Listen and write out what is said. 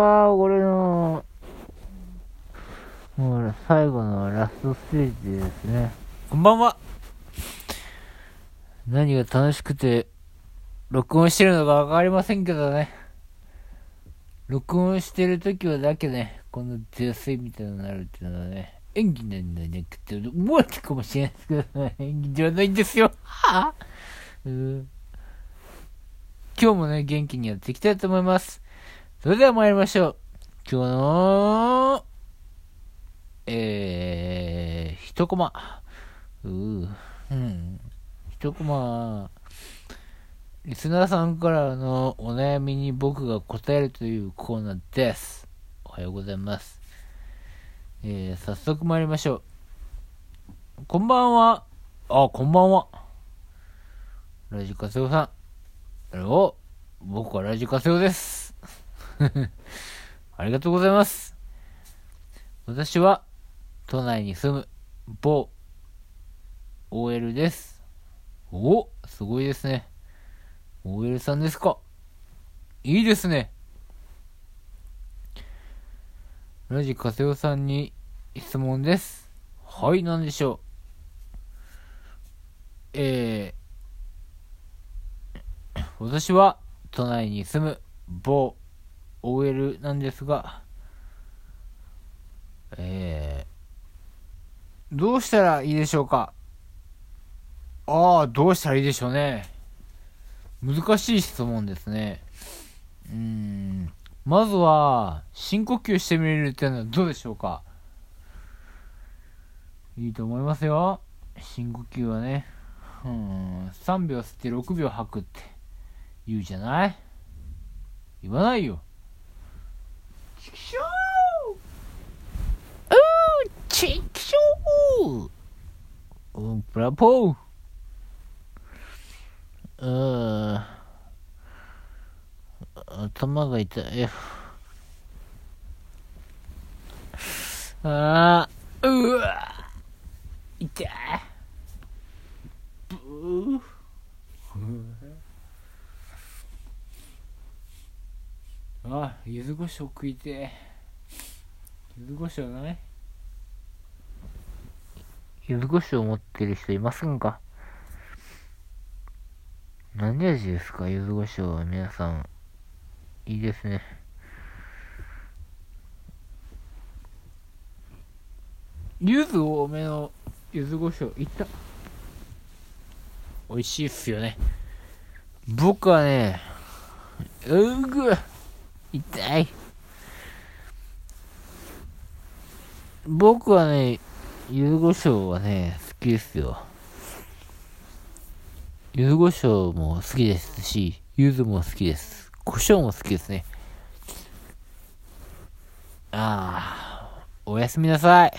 は俺の、もう最後のラストステージですね。こんばんは。何が楽しくて、録音してるのかわかりませんけどね。録音してる時はだけね、この出水みたいになるっていうのはね、演技なんだなくて思われたかもしれないですけどね、演技じゃないんですよ。はぁ、うん今日もね、元気にやっていきたいと思います。それでは参りましょう。今日の、えー、一コマ。うー、うん。一コマ。リスナーさんからのお悩みに僕が答えるというコーナーです。おはようございます。えー、早速参りましょう。こんばんは。あ、こんばんは。ラジカセオさん。お、僕はラジカセオです。ありがとうございます。私は、都内に住む、某、OL です。お、すごいですね。OL さんですか。いいですね。ラジカセオさんに質問です。はい、なんでしょう。えー、私は都内に住む某 OL なんですが、えー、どうしたらいいでしょうか？ああ、どうしたらいいでしょうね。難しい質問ですね。うん。まずは、深呼吸してみるっていうのはどうでしょうか？いいと思いますよ。深呼吸はね。うん。3秒吸って6秒吐くって言うじゃない？言わないよ。チキショーうーチキショーうん、ブラボーうーん。頭が痛い。ああ、うわ痛い。ブー。あ、柚子胡椒食いてえ。柚子胡椒ない？柚子胡椒持ってる人いませんか？何味ですか？柚子胡椒は皆さん。いいですね。柚子多めの柚子胡椒いった？美味しいっすよね。僕はね、うぐ痛い。僕はね、ゆず胡椒はね、好きですよ。ゆず胡椒も好きですし、ゆずも好きです。胡椒も好きですね。ああ、おやすみなさい。